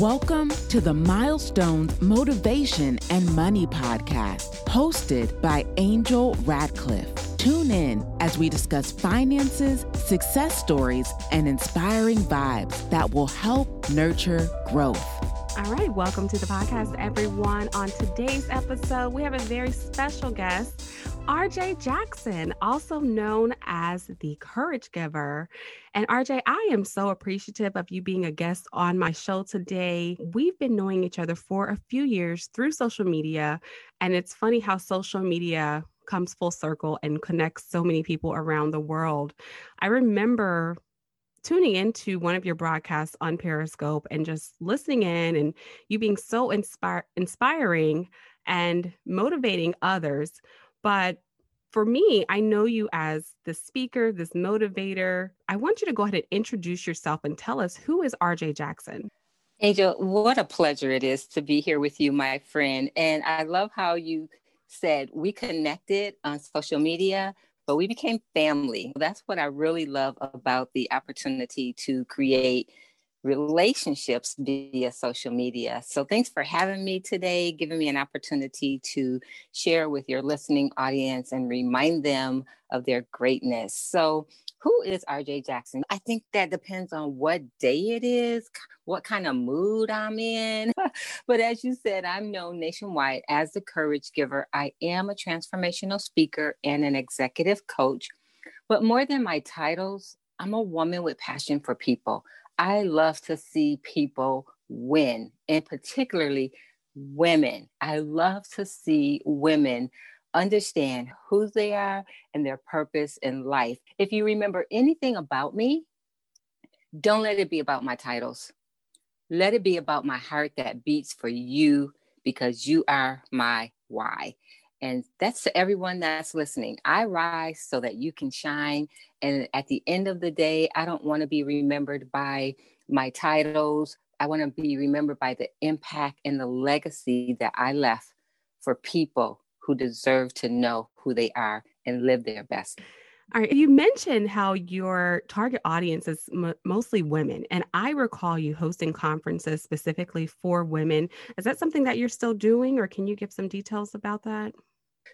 Welcome to the Milestones Motivation and Money Podcast, hosted by Angel Radcliffe. Tune in as we discuss finances, success stories, and inspiring vibes that will help nurture growth. All right, welcome to the podcast, everyone. On today's episode, we have a very special guest, RJ Jackson, also known as the Courage Giver. And RJ, I am so appreciative of you being a guest on my show today. We've been knowing each other for a few years through social media, and it's funny how social media comes full circle and connects so many people around the world. I remember tuning into one of your broadcasts on Periscope and just listening in and you being so inspiring and motivating others. But for me, I know you as the speaker, this motivator. I want you to go ahead and introduce yourself and tell us who is RJ Jackson. Angel, what a pleasure it is to be here with you, my friend. And I love how you said we connected on social media, but we became family. That's what I really love about the opportunity to create relationships via social media. So thanks for having me today, giving me an opportunity to share with your listening audience and remind them of their greatness. So who is RJ Jackson? I think that depends on what day it is, what kind of mood I'm in. but as you said, I'm known nationwide as the courage giver. I am a transformational speaker and an executive coach. But more than my titles, I'm a woman with passion for people. I love to see people win, and particularly women. I love to see women understand who they are and their purpose in life. If you remember anything about me, don't let it be about my titles. Let it be about my heart that beats for you because you are my why. And that's to everyone that's listening. I rise so that you can shine. And at the end of the day, I don't want to be remembered by my titles. I want to be remembered by the impact and the legacy that I left for people who deserve to know who they are and live their best. All right. You mentioned how your target audience is m- mostly women. And I recall you hosting conferences specifically for women. Is that something that you're still doing, or can you give some details about that?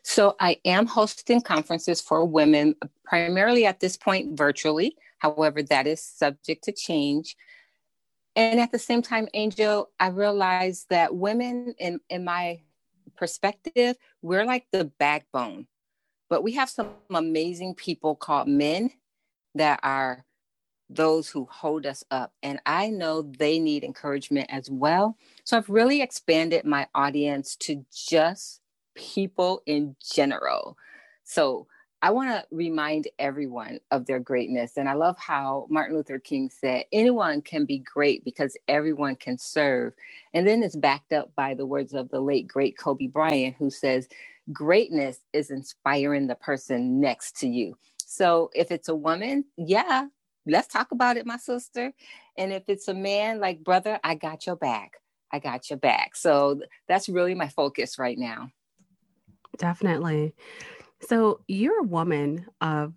So, I am hosting conferences for women, primarily at this point virtually. However, that is subject to change. And at the same time, Angel, I realized that women, in, in my perspective, we're like the backbone. But we have some amazing people called men that are those who hold us up. And I know they need encouragement as well. So I've really expanded my audience to just people in general. So I want to remind everyone of their greatness. And I love how Martin Luther King said, anyone can be great because everyone can serve. And then it's backed up by the words of the late, great Kobe Bryant, who says, greatness is inspiring the person next to you. So if it's a woman, yeah, let's talk about it, my sister. And if it's a man, like, brother, I got your back. I got your back. So that's really my focus right now. Definitely. So you're a woman of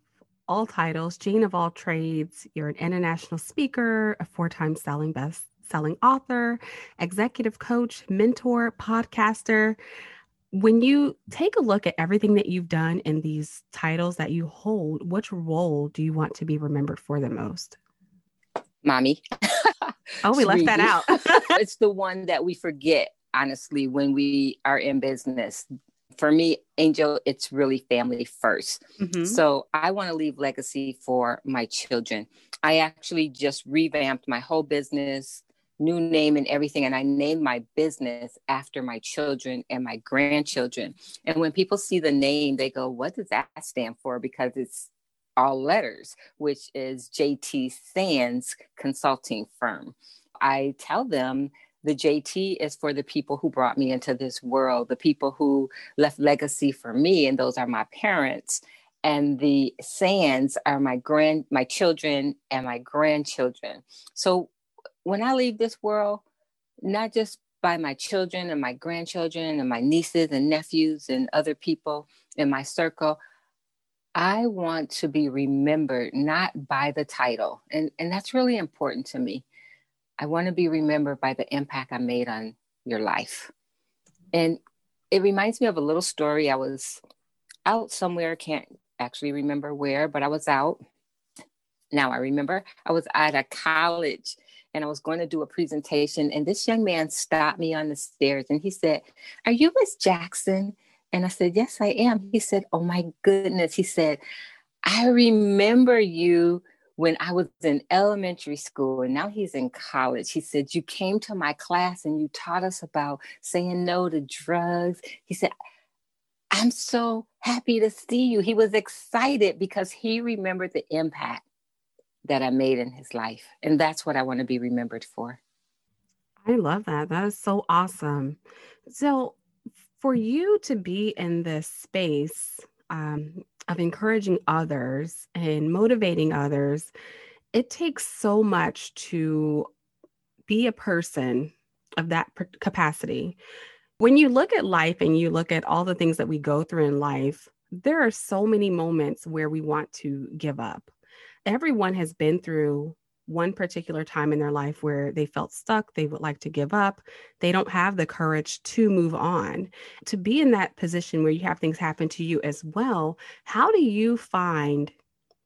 all titles, Jane of all trades. You're an international speaker, a four-time selling best selling author, executive coach, mentor, podcaster. When you take a look at everything that you've done in these titles that you hold, which role do you want to be remembered for the most? Mommy. oh, we left that out. it's the one that we forget, honestly, when we are in business for me, Angel, it's really family 1st mm-hmm. So I want to leave legacy for my children. I actually just revamped my whole business, new name and everything. And I named my business after my children and my grandchildren. And when people see the name, they go, What does that stand for? Because it's all letters, which is JT Sands Consulting Firm. I tell them the JT is for the people who brought me into this world, the people who left legacy for me, and those are my parents. And the sands are my grand, my children and my grandchildren. So when I leave this world, not just by my children and my grandchildren and my nieces and nephews and other people in my circle, I want to be remembered not by the title. And, and that's really important to me I want to be remembered by the impact I made on your life. And it reminds me of a little story. I was out somewhere, can't actually remember where, but I was out. Now I remember I was at a college and I was going to do a presentation. And this young man stopped me on the stairs and he said, Are you Miss Jackson? And I said, Yes, I am. He said, Oh my goodness. He said, I remember you when I was in elementary school and now he's in college. He said, You came to my class and you taught us about saying no to drugs. He said, I'm so happy to see you. He was excited because he remembered the impact that I made in his life. And that's what I want to be remembered for. I love that. That is so awesome. So, for you to be in this space, um, of encouraging others and motivating others, it takes so much to be a person of that capacity. When you look at life and you look at all the things that we go through in life, there are so many moments where we want to give up. Everyone has been through one particular time in their life where they felt stuck, they would like to give up, they don't have the courage to move on. To be in that position where you have things happen to you as well, how do you find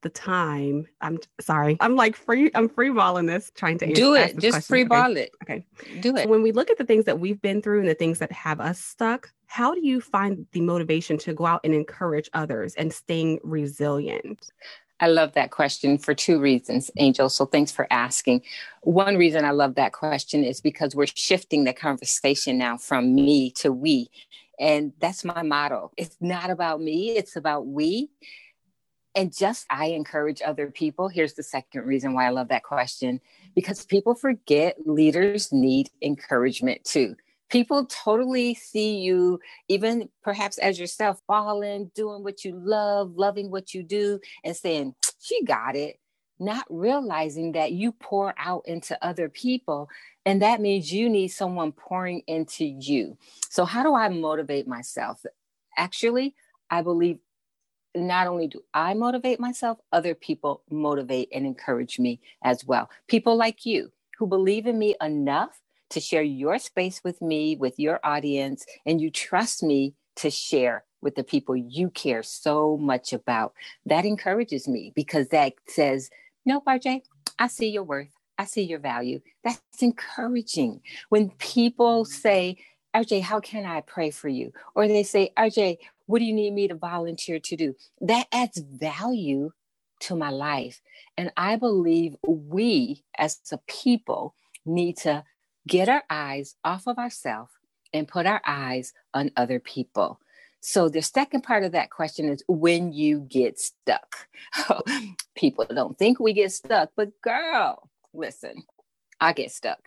the time? I'm sorry, I'm like free, I'm free balling this, trying to do it, just question. free ball okay. it. Okay, do it. When we look at the things that we've been through and the things that have us stuck, how do you find the motivation to go out and encourage others and staying resilient? I love that question for two reasons, Angel. So thanks for asking. One reason I love that question is because we're shifting the conversation now from me to we. And that's my motto. It's not about me, it's about we. And just I encourage other people. Here's the second reason why I love that question because people forget leaders need encouragement too people totally see you even perhaps as yourself falling doing what you love loving what you do and saying she got it not realizing that you pour out into other people and that means you need someone pouring into you. So how do i motivate myself? Actually i believe not only do i motivate myself other people motivate and encourage me as well. People like you who believe in me enough to share your space with me, with your audience, and you trust me to share with the people you care so much about. That encourages me because that says, no, RJ, I see your worth. I see your value. That's encouraging. When people say, RJ, how can I pray for you? Or they say, RJ, what do you need me to volunteer to do? That adds value to my life. And I believe we as a people need to get our eyes off of ourselves and put our eyes on other people. So the second part of that question is when you get stuck. people don't think we get stuck, but girl, listen, I get stuck.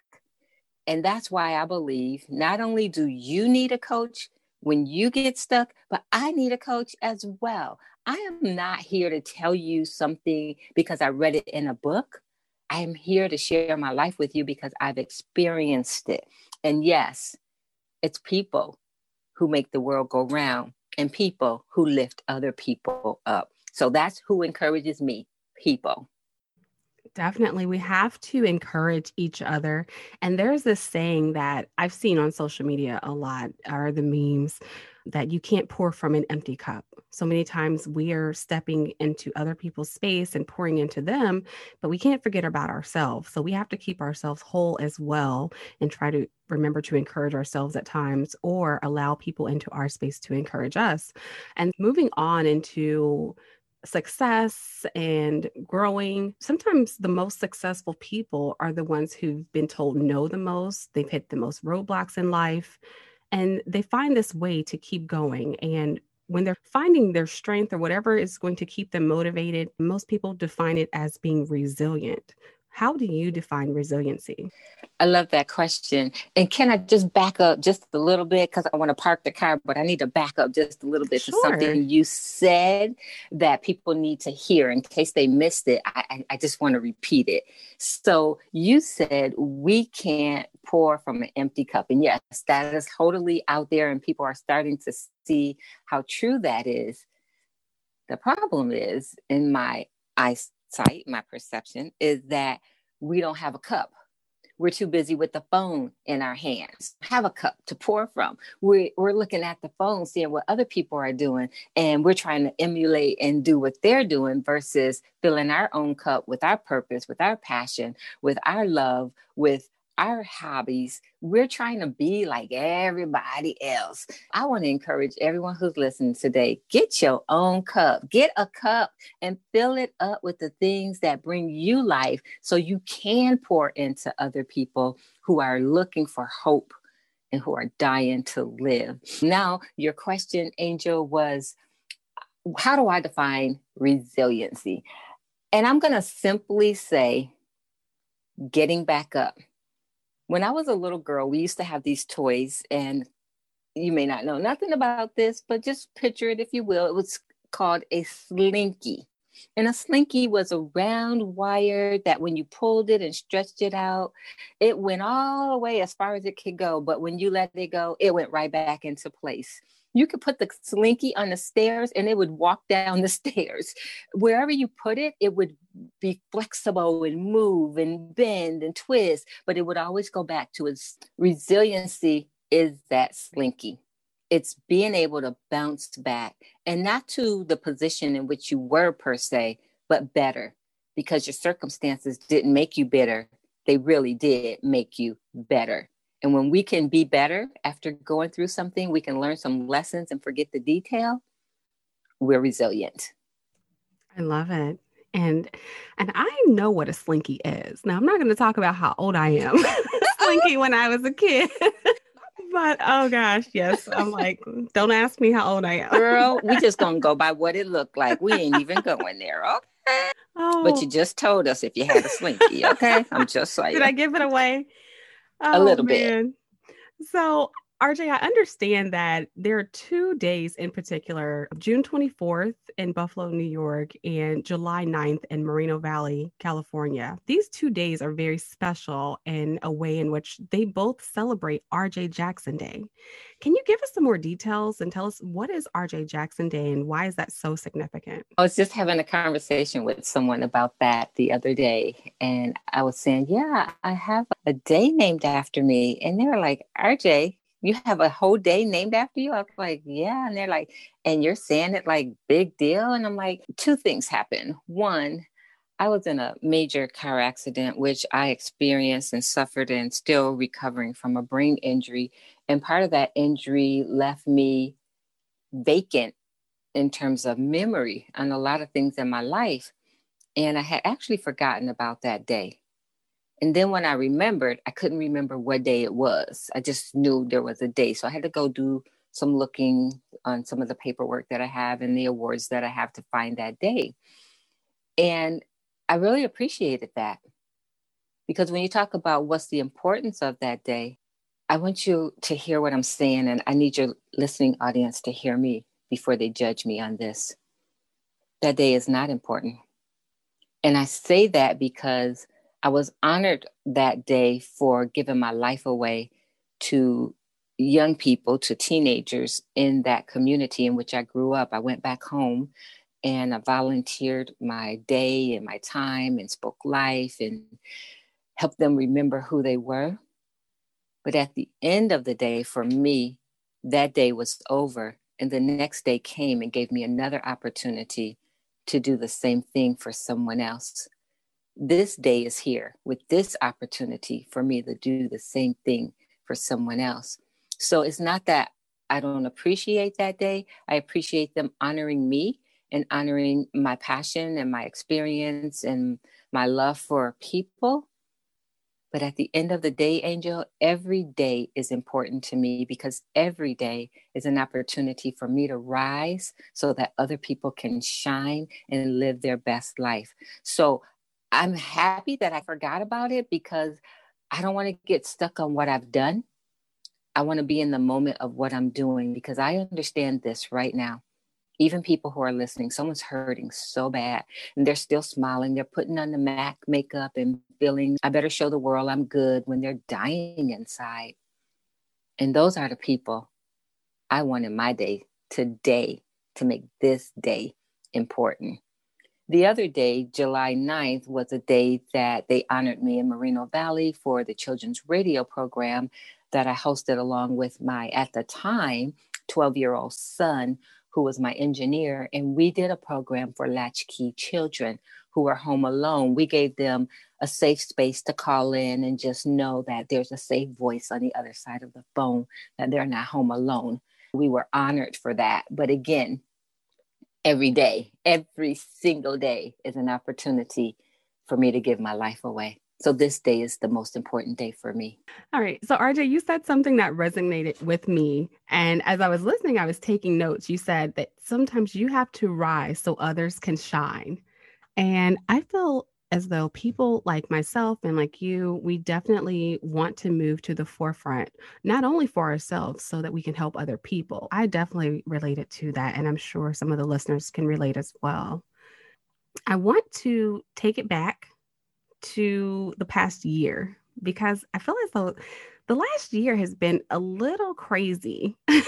And that's why I believe not only do you need a coach when you get stuck, but I need a coach as well. I am not here to tell you something because I read it in a book. I am here to share my life with you because I've experienced it. And yes, it's people who make the world go round and people who lift other people up. So that's who encourages me people. Definitely. We have to encourage each other. And there's this saying that I've seen on social media a lot are the memes that you can't pour from an empty cup. So many times we are stepping into other people's space and pouring into them, but we can't forget about ourselves. So we have to keep ourselves whole as well and try to remember to encourage ourselves at times or allow people into our space to encourage us. And moving on into success and growing, sometimes the most successful people are the ones who've been told no the most. They've hit the most roadblocks in life and they find this way to keep going. And when they're finding their strength or whatever is going to keep them motivated, most people define it as being resilient. How do you define resiliency? I love that question. And can I just back up just a little bit? Because I want to park the car, but I need to back up just a little bit sure. to something you said that people need to hear in case they missed it. I, I just want to repeat it. So you said we can't pour from an empty cup. And yes, that is totally out there, and people are starting to see how true that is. The problem is, in my eyesight, my perception, is that we don't have a cup. we're too busy with the phone in our hands. Have a cup to pour from. We're, we're looking at the phone, seeing what other people are doing, and we're trying to emulate and do what they're doing versus filling our own cup with our purpose, with our passion, with our love, with our hobbies, we're trying to be like everybody else. I want to encourage everyone who's listening today get your own cup, get a cup and fill it up with the things that bring you life so you can pour into other people who are looking for hope and who are dying to live. Now, your question, Angel, was how do I define resiliency? And I'm going to simply say getting back up when I was a little girl, we used to have these toys, and you may not know nothing about this, but just picture it if you will. It was called a slinky. And a slinky was a round wire that when you pulled it and stretched it out, it went all the way as far as it could go. But when you let it go, it went right back into place you could put the slinky on the stairs and it would walk down the stairs. Wherever you put it, it would be flexible and move and bend and twist, but it would always go back to its resiliency is that slinky. It's being able to bounce back and not to the position in which you were per se, but better because your circumstances didn't make you bitter. They really did make you better. And when we can be better after going through something, we can learn some lessons and forget the detail. We're resilient. I love it. And and I know what a slinky is. Now I'm not going to talk about how old I am. slinky when I was a kid. but oh gosh, yes. I'm like, don't ask me how old I am. Girl, we just gonna go by what it looked like. We ain't even going there. Okay. Oh. But you just told us if you had a slinky, okay? I'm just saying. Did I give it away? Oh, a little man. bit. So RJ, I understand that there are two days in particular June 24th in Buffalo, New York, and July 9th in Moreno Valley, California. These two days are very special in a way in which they both celebrate RJ Jackson Day. Can you give us some more details and tell us what is RJ Jackson Day and why is that so significant? I was just having a conversation with someone about that the other day, and I was saying, Yeah, I have a day named after me. And they were like, RJ, you have a whole day named after you? I was like, yeah. And they're like, and you're saying it like big deal? And I'm like, two things happen. One, I was in a major car accident, which I experienced and suffered and still recovering from a brain injury. And part of that injury left me vacant in terms of memory on a lot of things in my life. And I had actually forgotten about that day. And then when I remembered, I couldn't remember what day it was. I just knew there was a day. So I had to go do some looking on some of the paperwork that I have and the awards that I have to find that day. And I really appreciated that because when you talk about what's the importance of that day, I want you to hear what I'm saying, and I need your listening audience to hear me before they judge me on this. That day is not important. And I say that because I was honored that day for giving my life away to young people, to teenagers in that community in which I grew up. I went back home and I volunteered my day and my time and spoke life and helped them remember who they were. But at the end of the day, for me, that day was over. And the next day came and gave me another opportunity to do the same thing for someone else this day is here with this opportunity for me to do the same thing for someone else. So it's not that I don't appreciate that day. I appreciate them honoring me and honoring my passion and my experience and my love for people. But at the end of the day, Angel, every day is important to me because every day is an opportunity for me to rise so that other people can shine and live their best life. So I'm happy that I forgot about it because I don't want to get stuck on what I've done. I want to be in the moment of what I'm doing because I understand this right now. Even people who are listening, someone's hurting so bad and they're still smiling. They're putting on the MAC makeup and feeling, I better show the world I'm good when they're dying inside. And those are the people I want in my day today to make this day important. The other day, July 9th, was a day that they honored me in Moreno Valley for the children's radio program that I hosted along with my, at the time, 12 year old son, who was my engineer. And we did a program for latchkey children who are home alone. We gave them a safe space to call in and just know that there's a safe voice on the other side of the phone, that they're not home alone. We were honored for that. But again, every day, every single day is an opportunity for me to give my life away. So this day is the most important day for me. All right. So RJ, you said something that resonated with me. And as I was listening, I was taking notes. You said that sometimes you have to rise so others can shine. And I feel as though people like myself and like you, we definitely want to move to the forefront, not only for ourselves, so that we can help other people. I definitely related to that. And I'm sure some of the listeners can relate as well. I want to take it back to the past year because I feel as though the last year has been a little crazy. and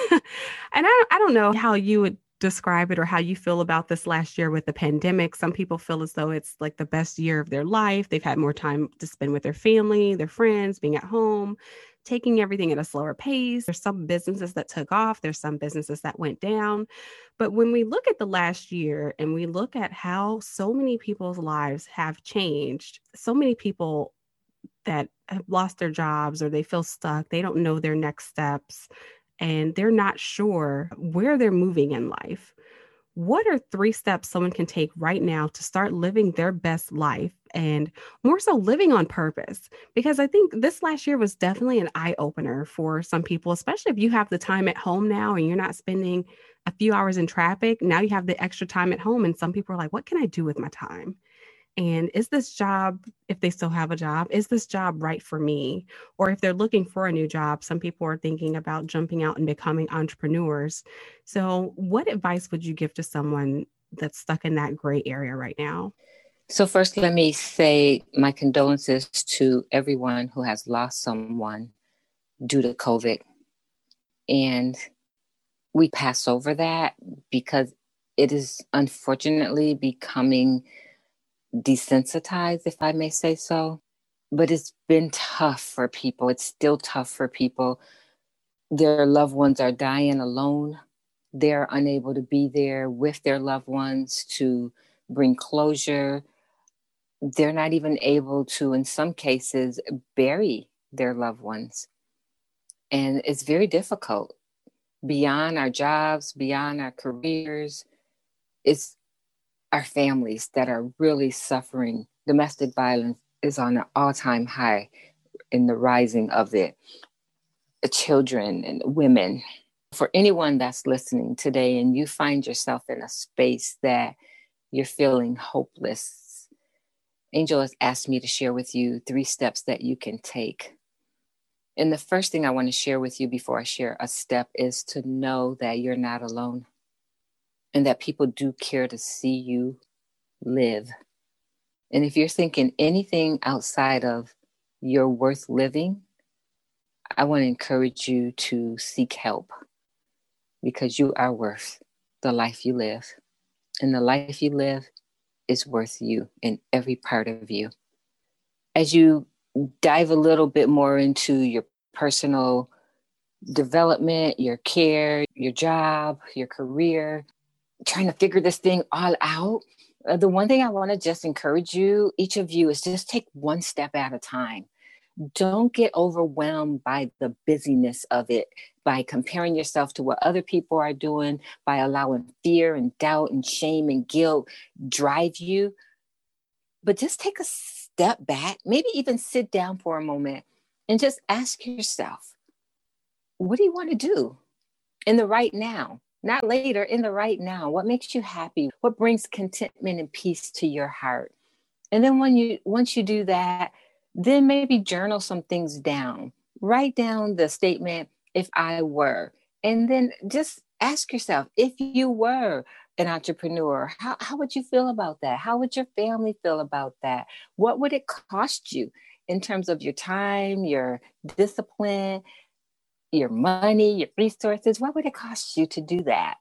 I, I don't know how you would describe it or how you feel about this last year with the pandemic. Some people feel as though it's like the best year of their life. They've had more time to spend with their family, their friends, being at home, taking everything at a slower pace. There's some businesses that took off, there's some businesses that went down. But when we look at the last year and we look at how so many people's lives have changed, so many people that have lost their jobs or they feel stuck, they don't know their next steps and they're not sure where they're moving in life. What are three steps someone can take right now to start living their best life and more so living on purpose? Because I think this last year was definitely an eye opener for some people, especially if you have the time at home now and you're not spending a few hours in traffic. Now you have the extra time at home, and some people are like, what can I do with my time? And is this job, if they still have a job, is this job right for me? Or if they're looking for a new job, some people are thinking about jumping out and becoming entrepreneurs. So, what advice would you give to someone that's stuck in that gray area right now? So, first, let me say my condolences to everyone who has lost someone due to COVID. And we pass over that because it is unfortunately becoming desensitized, if I may say so. But it's been tough for people. It's still tough for people. Their loved ones are dying alone. They're unable to be there with their loved ones to bring closure. They're not even able to, in some cases, bury their loved ones. And it's very difficult beyond our jobs, beyond our careers. It's our families that are really suffering. Domestic violence is on an all time high in the rising of it. Children and women. For anyone that's listening today and you find yourself in a space that you're feeling hopeless, Angel has asked me to share with you three steps that you can take. And the first thing I want to share with you before I share a step is to know that you're not alone and that people do care to see you live. And if you're thinking anything outside of you're worth living, I want to encourage you to seek help because you are worth the life you live. And the life you live is worth you in every part of you. As you dive a little bit more into your personal development, your care, your job, your career, trying to figure this thing all out, uh, the one thing I want to just encourage you, each of you, is just take one step at a time. Don't get overwhelmed by the busyness of it, by comparing yourself to what other people are doing, by allowing fear and doubt and shame and guilt drive you. But just take a step back, maybe even sit down for a moment and just ask yourself, what do you want to do in the right now? Not later, in the right now. What makes you happy? What brings contentment and peace to your heart? And then when you once you do that, then maybe journal some things down. Write down the statement if I were. And then just ask yourself if you were an entrepreneur, how, how would you feel about that? How would your family feel about that? What would it cost you in terms of your time, your discipline, your money, your resources, what would it cost you to do that?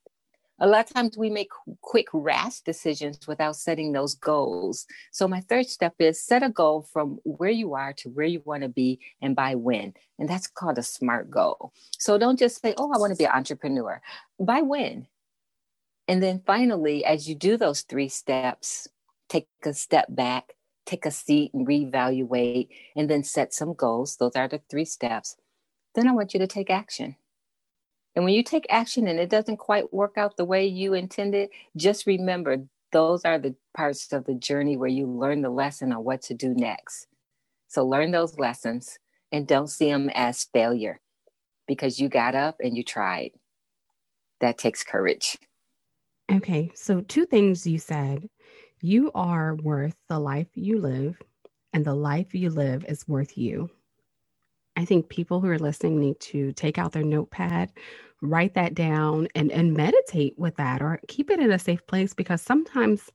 A lot of times we make quick, rash decisions without setting those goals. So, my third step is set a goal from where you are to where you want to be and by when. And that's called a SMART goal. So, don't just say, oh, I want to be an entrepreneur. By when? And then finally, as you do those three steps, take a step back, take a seat and reevaluate, and then set some goals. Those are the three steps. Then I want you to take action. And when you take action and it doesn't quite work out the way you intended, just remember those are the parts of the journey where you learn the lesson on what to do next. So learn those lessons and don't see them as failure because you got up and you tried. That takes courage. Okay, so two things you said. You are worth the life you live, and the life you live is worth you. I think people who are listening need to take out their notepad, write that down, and, and meditate with that or keep it in a safe place because sometimes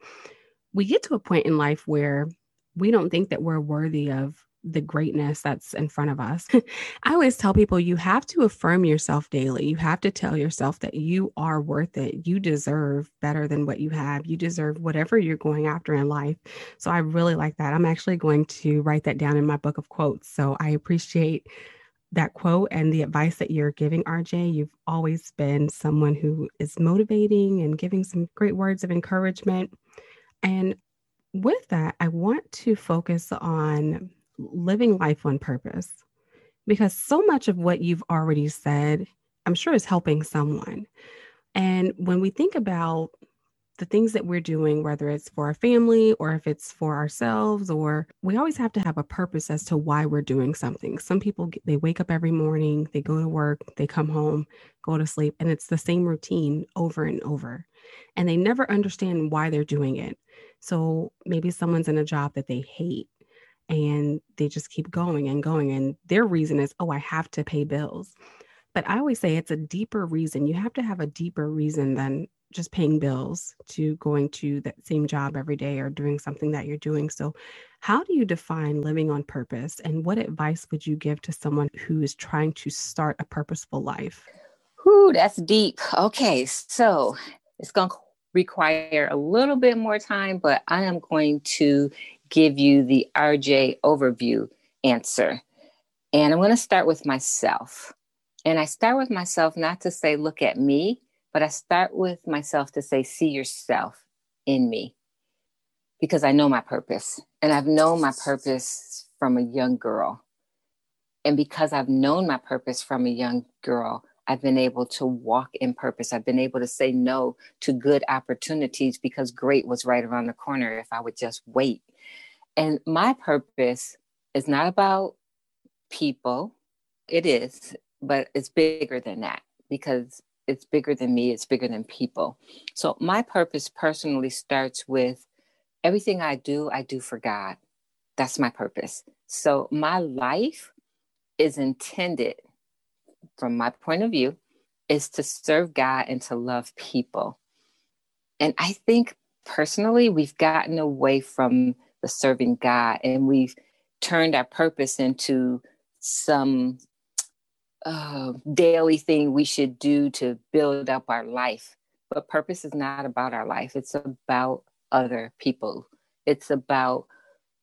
we get to a point in life where we don't think that we're worthy of the greatness that's in front of us. I always tell people you have to affirm yourself daily. You have to tell yourself that you are worth it. You deserve better than what you have. You deserve whatever you're going after in life. So I really like that. I'm actually going to write that down in my book of quotes. So I appreciate that quote and the advice that you're giving, RJ. You've always been someone who is motivating and giving some great words of encouragement. And with that, I want to focus on living life on purpose because so much of what you've already said, I'm sure, is helping someone. And when we think about the things that we're doing, whether it's for our family or if it's for ourselves, or we always have to have a purpose as to why we're doing something. Some people, they wake up every morning, they go to work, they come home, go to sleep, and it's the same routine over and over. And they never understand why they're doing it. So maybe someone's in a job that they hate and they just keep going and going. And their reason is, oh, I have to pay bills. But I always say it's a deeper reason. You have to have a deeper reason than just paying bills to going to that same job every day or doing something that you're doing. So, how do you define living on purpose? And what advice would you give to someone who is trying to start a purposeful life? Ooh, that's deep. Okay, so it's going to require a little bit more time, but I am going to give you the RJ overview answer. And I'm going to start with myself. And I start with myself not to say, look at me, but I start with myself to say, see yourself in me. Because I know my purpose. And I've known my purpose from a young girl. And because I've known my purpose from a young girl, I've been able to walk in purpose. I've been able to say no to good opportunities because great was right around the corner if I would just wait. And my purpose is not about people, it is, but it's bigger than that because it's bigger than me, it's bigger than people. So my purpose personally starts with everything I do, I do for God. That's my purpose. So my life is intended from my point of view, is to serve God and to love people. And I think personally, we've gotten away from the serving God and we've turned our purpose into some uh, daily thing we should do to build up our life. But purpose is not about our life, it's about other people, it's about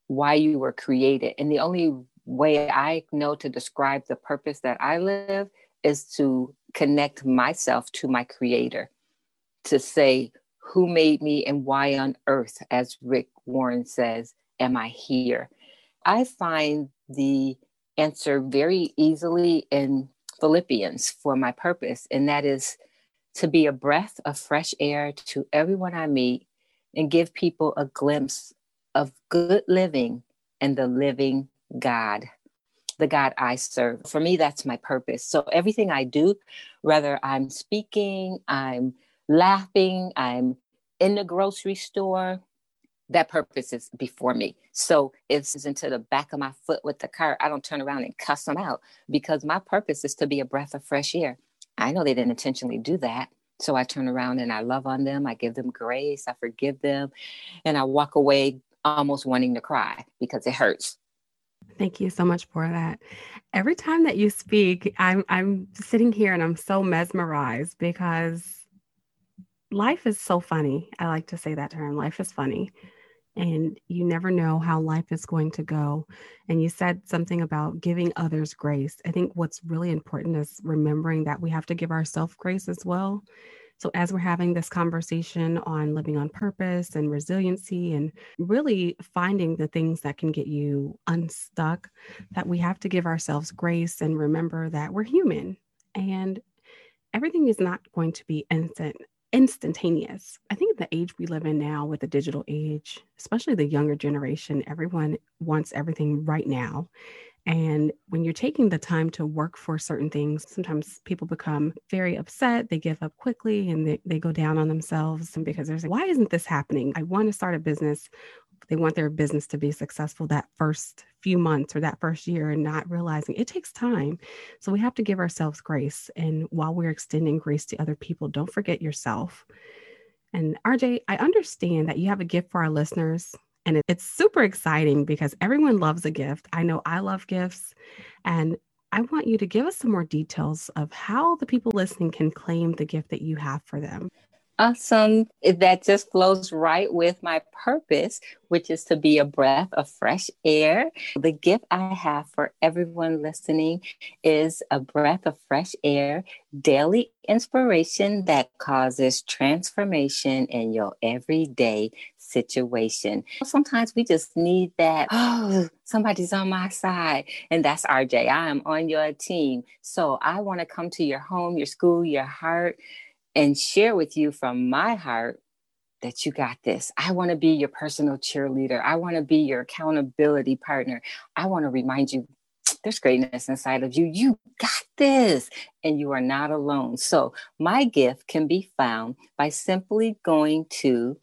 why you were created. And the only way I know to describe the purpose that I live is to connect myself to my creator, to say, who made me and why on earth, as Rick Warren says, am I here? I find the answer very easily in Philippians for my purpose, and that is to be a breath of fresh air to everyone I meet and give people a glimpse of good living and the living God the God I serve. For me, that's my purpose. So everything I do, whether I'm speaking, I'm laughing, I'm in the grocery store, that purpose is before me. So if it's into the back of my foot with the car, I don't turn around and cuss them out because my purpose is to be a breath of fresh air. I know they didn't intentionally do that. So I turn around and I love on them. I give them grace. I forgive them. And I walk away almost wanting to cry because it hurts. Thank you so much for that. Every time that you speak, I'm I'm sitting here and I'm so mesmerized because life is so funny. I like to say that term. Life is funny. And you never know how life is going to go. And you said something about giving others grace. I think what's really important is remembering that we have to give ourselves grace as well. So, as we're having this conversation on living on purpose and resiliency and really finding the things that can get you unstuck, that we have to give ourselves grace and remember that we're human and everything is not going to be instant instantaneous. I think the age we live in now with the digital age, especially the younger generation, everyone wants everything right now. And when you're taking the time to work for certain things, sometimes people become very upset. They give up quickly and they, they go down on themselves because they're like, why isn't this happening? I want to start a business. They want their business to be successful that first few months or that first year and not realizing it takes time. So we have to give ourselves grace. And while we're extending grace to other people, don't forget yourself. And RJ, I understand that you have a gift for our listeners and it's super exciting because everyone loves a gift. I know I love gifts. And I want you to give us some more details of how the people listening can claim the gift that you have for them. Awesome. That just flows right with my purpose, which is to be a breath of fresh air. The gift I have for everyone listening is a breath of fresh air, daily inspiration that causes transformation in your everyday situation. Sometimes we just need that, oh, somebody's on my side. And that's RJ. I am on your team. So I want to come to your home, your school, your heart and share with you from my heart that you got this. I want to be your personal cheerleader. I want to be your accountability partner. I want to remind you there's greatness inside of you. You got this, and you are not alone. So, my gift can be found by simply going to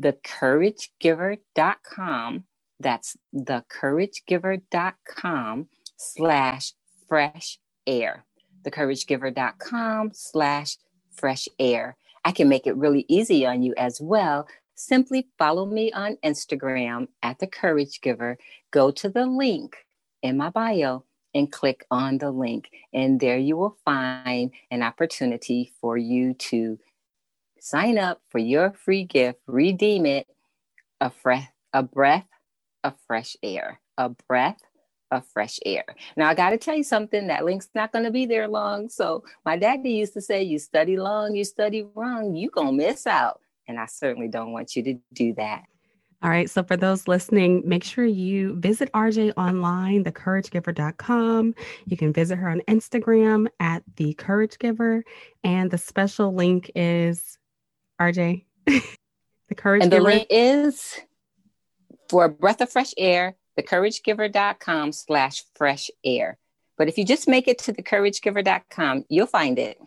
thecouragegiver.com. That's thecouragegiver.com slash fresh air. Thecouragegiver.com slash fresh air. I can make it really easy on you as well. Simply follow me on Instagram at the Courage Giver. Go to the link in my bio and click on the link. And there you will find an opportunity for you to sign up for your free gift, redeem it, a, fre- a breath of fresh air, a breath of fresh air. Now, I got to tell you something that link's not going to be there long. So, my daddy used to say, You study long, you study wrong, you going to miss out. And I certainly don't want you to do that. All right. So, for those listening, make sure you visit RJ online, thecouragegiver.com. You can visit her on Instagram at the Courage Giver. And the special link is RJ, the Courage and Giver. The link is for a breath of fresh air thecouragegiver.com slash fresh air. But if you just make it to thecouragegiver.com, you'll find it.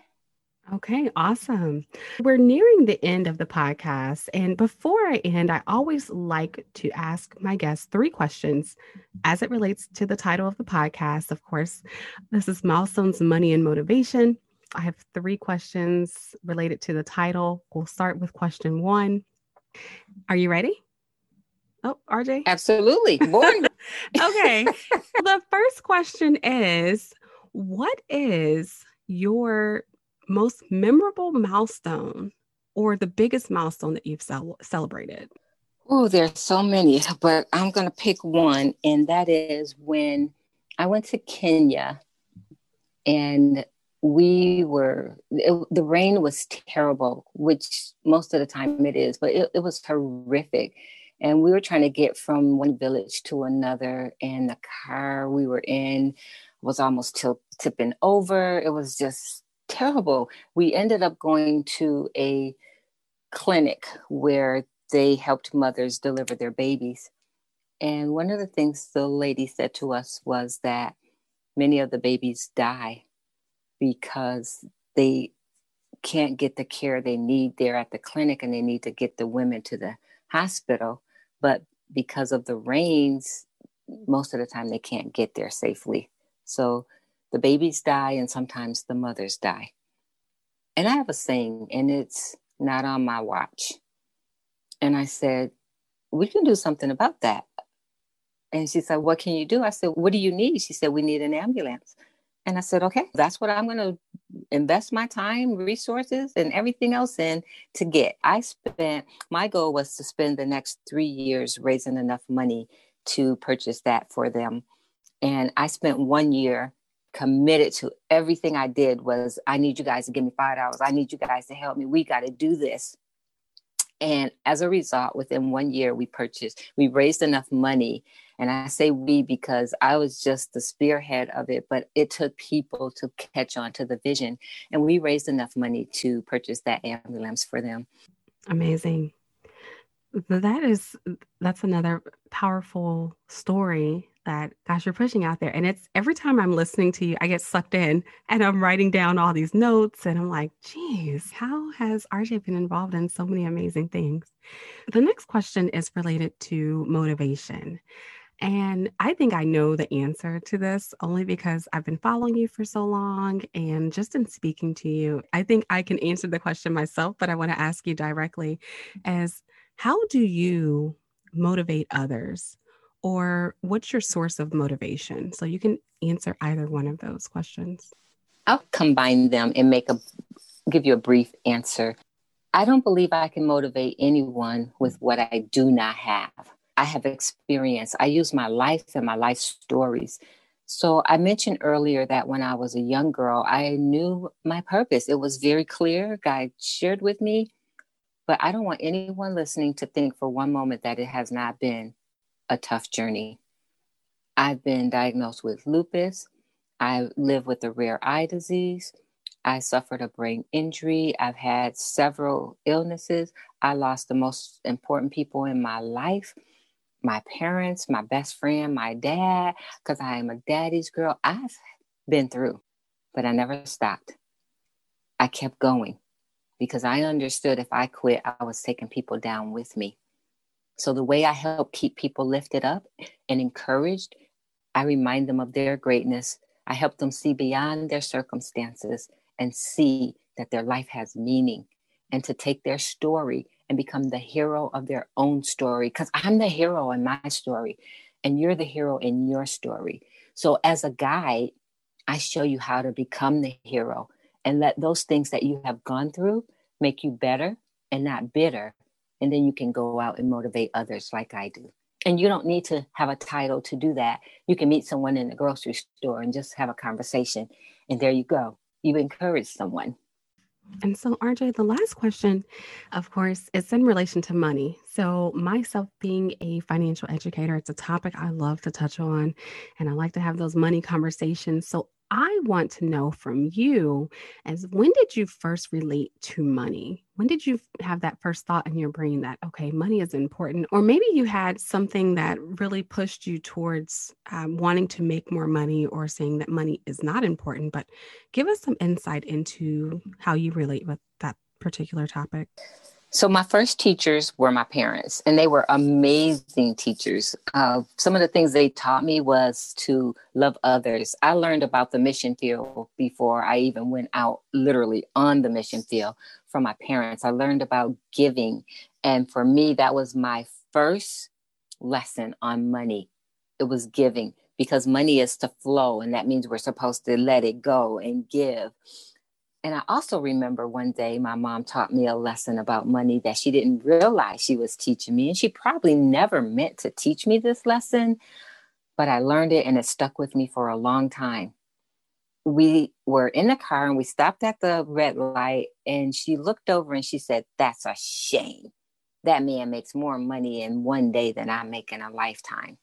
Okay, awesome. We're nearing the end of the podcast. And before I end, I always like to ask my guests three questions as it relates to the title of the podcast. Of course, this is Milestones, Money, and Motivation. I have three questions related to the title. We'll start with question one. Are you ready? Oh, RJ? Absolutely. Born. okay. the first question is What is your most memorable milestone or the biggest milestone that you've cel- celebrated? Oh, there's so many, but I'm going to pick one, and that is when I went to Kenya and we were it, the rain was terrible which most of the time it is but it, it was horrific. And we were trying to get from one village to another and the car we were in was almost t- tipping over. It was just terrible. We ended up going to a clinic where they helped mothers deliver their babies. And one of the things the lady said to us was that many of the babies die because they can't get the care they need there at the clinic and they need to get the women to the hospital but because of the rains, most of the time they can't get there safely. So the babies die and sometimes the mothers die. And I have a saying, and it's not on my watch. And I said, We can do something about that. And she said, What can you do? I said, What do you need? She said, We need an ambulance. And I said, Okay, that's what I'm going to invest my time, resources, and everything else in to get. I spent, my goal was to spend the next three years raising enough money to purchase that for them. And I spent one year committed to everything I did was I need you guys to give me five dollars. I need you guys to help me. We got to do this. And as a result, within one year, we purchased, we raised enough money. And I say we because I was just the spearhead of it, but it took people to catch on to the vision. And we raised enough money to purchase that ambulance for them. Amazing. That is, that's another powerful story that gosh you're pushing out there and it's every time i'm listening to you i get sucked in and i'm writing down all these notes and i'm like geez how has rj been involved in so many amazing things the next question is related to motivation and I think I know the answer to this only because I've been following you for so long. And just in speaking to you, I think I can answer the question myself, but I want to ask you directly mm-hmm. as how do you motivate others or what's your source of motivation? So you can answer either one of those questions. I'll combine them and make a give you a brief answer. I don't believe I can motivate anyone with what I do not have. I have experience. I use my life and my life stories. So I mentioned earlier that when I was a young girl, I knew my purpose. It was very clear. God shared with me. But I don't want anyone listening to think for one moment that it has not been a tough journey. I've been diagnosed with lupus. I live with a rare eye disease. I suffered a brain injury. I've had several illnesses. I lost the most important people in my life my parents, my best friend, my dad, because I am a daddy's girl. I've been through, but I never stopped. I kept going because I understood if I quit, I was taking people down with me. So the way I help keep people lifted up and encouraged, I remind them of their greatness. I help them see beyond their circumstances and see that their life has meaning and to take their story and become the hero of their own story. Because I'm the hero in my story, and you're the hero in your story. So, as a guide, I show you how to become the hero and let those things that you have gone through make you better and not bitter and then you can go out and motivate others like I do. And you don't need to have a title to do that. You can meet someone in the grocery store and just have a conversation. And there you go. You encourage someone. And so, RJ, the last question, of course, is in relation to money. So, myself being a financial educator, it's a topic I love to touch on, and I like to have those money conversations. So, I want to know from you as when did you first relate to money? When did you have that first thought in your brain that, okay, money is important? Or maybe you had something that really pushed you towards um, wanting to make more money or saying that money is not important. But give us some insight into how you relate with that particular topic. So my first teachers were my parents, and they were amazing teachers. Uh, some of the things they taught me was to love others. I learned about the mission field before I even went out, literally on the mission field, from my parents. I learned about giving, and for me, that was my first lesson on money. It was giving because money is to flow, and that means we're supposed to let it go and give. And I also remember one day my mom taught me a lesson about money that she didn't realize she was teaching me. And she probably never meant to teach me this lesson, but I learned it and it stuck with me for a long time. We were in the car and we stopped at the red light, and she looked over and she said, That's a shame. That man makes more money in one day than I make in a lifetime.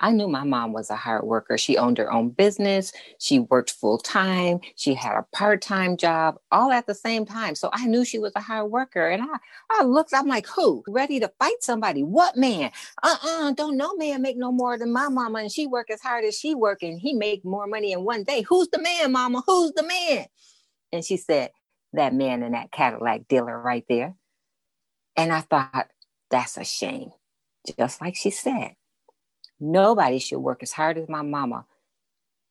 I knew my mom was a hard worker. She owned her own business. She worked full time. She had a part time job, all at the same time. So I knew she was a hard worker. And I, I looked, I'm like, who? Ready to fight somebody? What man? Uh uh-uh, uh, don't no man make no more than my mama. And she work as hard as she work and he make more money in one day. Who's the man, mama? Who's the man? And she said, that man in that Cadillac dealer right there. And I thought, that's a shame. Just like she said. Nobody should work as hard as my mama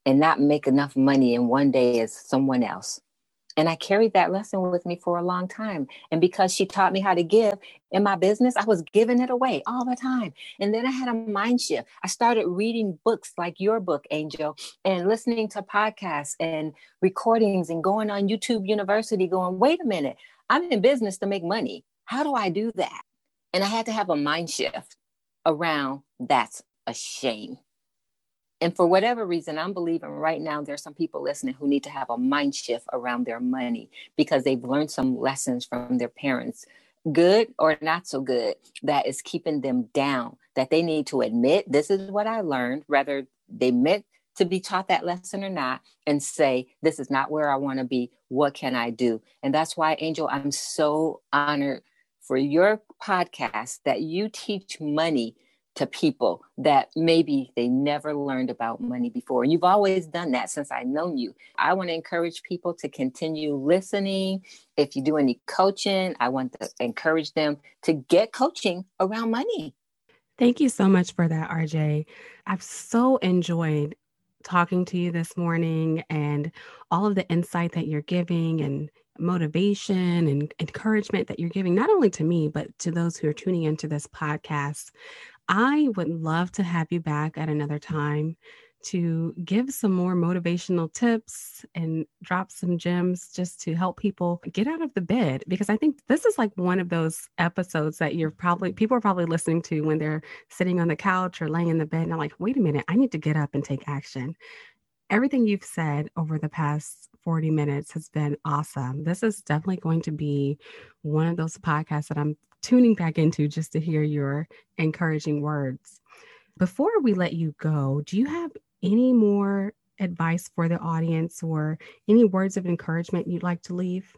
and not make enough money in one day as someone else. And I carried that lesson with me for a long time. And because she taught me how to give in my business, I was giving it away all the time. And then I had a mind shift. I started reading books like your book, Angel, and listening to podcasts and recordings and going on YouTube University, going, wait a minute, I'm in business to make money. How do I do that? And I had to have a mind shift around that's a shame. And for whatever reason, I'm believing right now there's some people listening who need to have a mind shift around their money because they've learned some lessons from their parents, good or not so good, that is keeping them down, that they need to admit this is what I learned, whether they meant to be taught that lesson or not, and say, this is not where I want to be. What can I do? And that's why, Angel, I'm so honored for your podcast that you teach money to people that maybe they never learned about money before. And you've always done that since I've known you. I want to encourage people to continue listening. If you do any coaching, I want to encourage them to get coaching around money. Thank you so much for that, RJ. I've so enjoyed talking to you this morning and all of the insight that you're giving and motivation and encouragement that you're giving, not only to me, but to those who are tuning into this podcast. I would love to have you back at another time to give some more motivational tips and drop some gems just to help people get out of the bed because I think this is like one of those episodes that you're probably people are probably listening to when they're sitting on the couch or laying in the bed and I'm like, wait a minute, I need to get up and take action. Everything you've said over the past 40 minutes has been awesome. This is definitely going to be one of those podcasts that I'm tuning back into just to hear your encouraging words. Before we let you go, do you have any more advice for the audience or any words of encouragement you'd like to leave?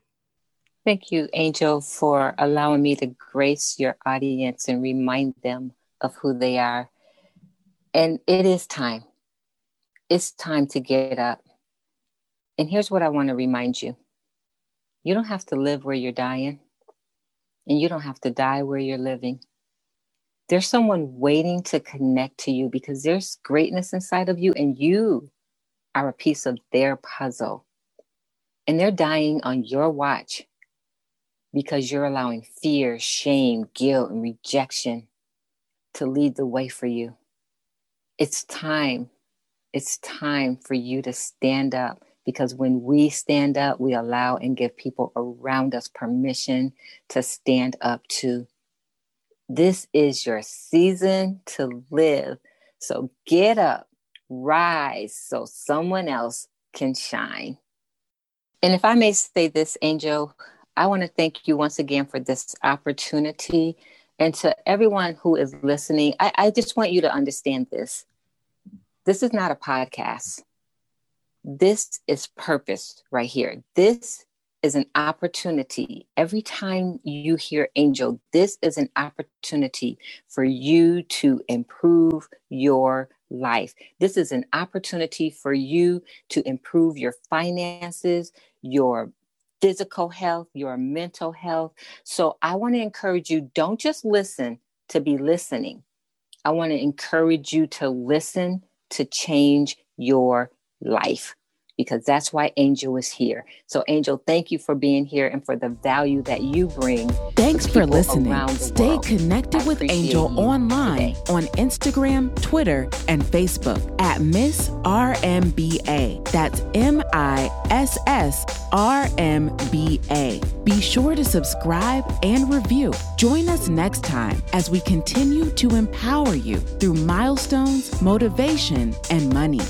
Thank you, Angel, for allowing me to grace your audience and remind them of who they are. And it is time. It's time to get up and here's what I want to remind you you don't have to live where you're dying, and you don't have to die where you're living. There's someone waiting to connect to you because there's greatness inside of you, and you are a piece of their puzzle. And they're dying on your watch because you're allowing fear, shame, guilt, and rejection to lead the way for you. It's time. It's time for you to stand up because when we stand up, we allow and give people around us permission to stand up too. This is your season to live. So get up, rise so someone else can shine. And if I may say this, Angel, I want to thank you once again for this opportunity. And to everyone who is listening, I, I just want you to understand this. This is not a podcast. This is purpose right here. This is an opportunity. Every time you hear angel, this is an opportunity for you to improve your life. This is an opportunity for you to improve your finances, your physical health, your mental health. So I want to encourage you don't just listen to be listening. I want to encourage you to listen to change your life because that's why Angel is here. So, Angel, thank you for being here and for the value that you bring. Thanks for listening. Stay world. connected with Angel online today. on Instagram, Twitter, and Facebook at Miss RMBA. That's M I S S R M B A. Be sure to subscribe and review. Join us next time as we continue to empower you through milestones, motivation, and money.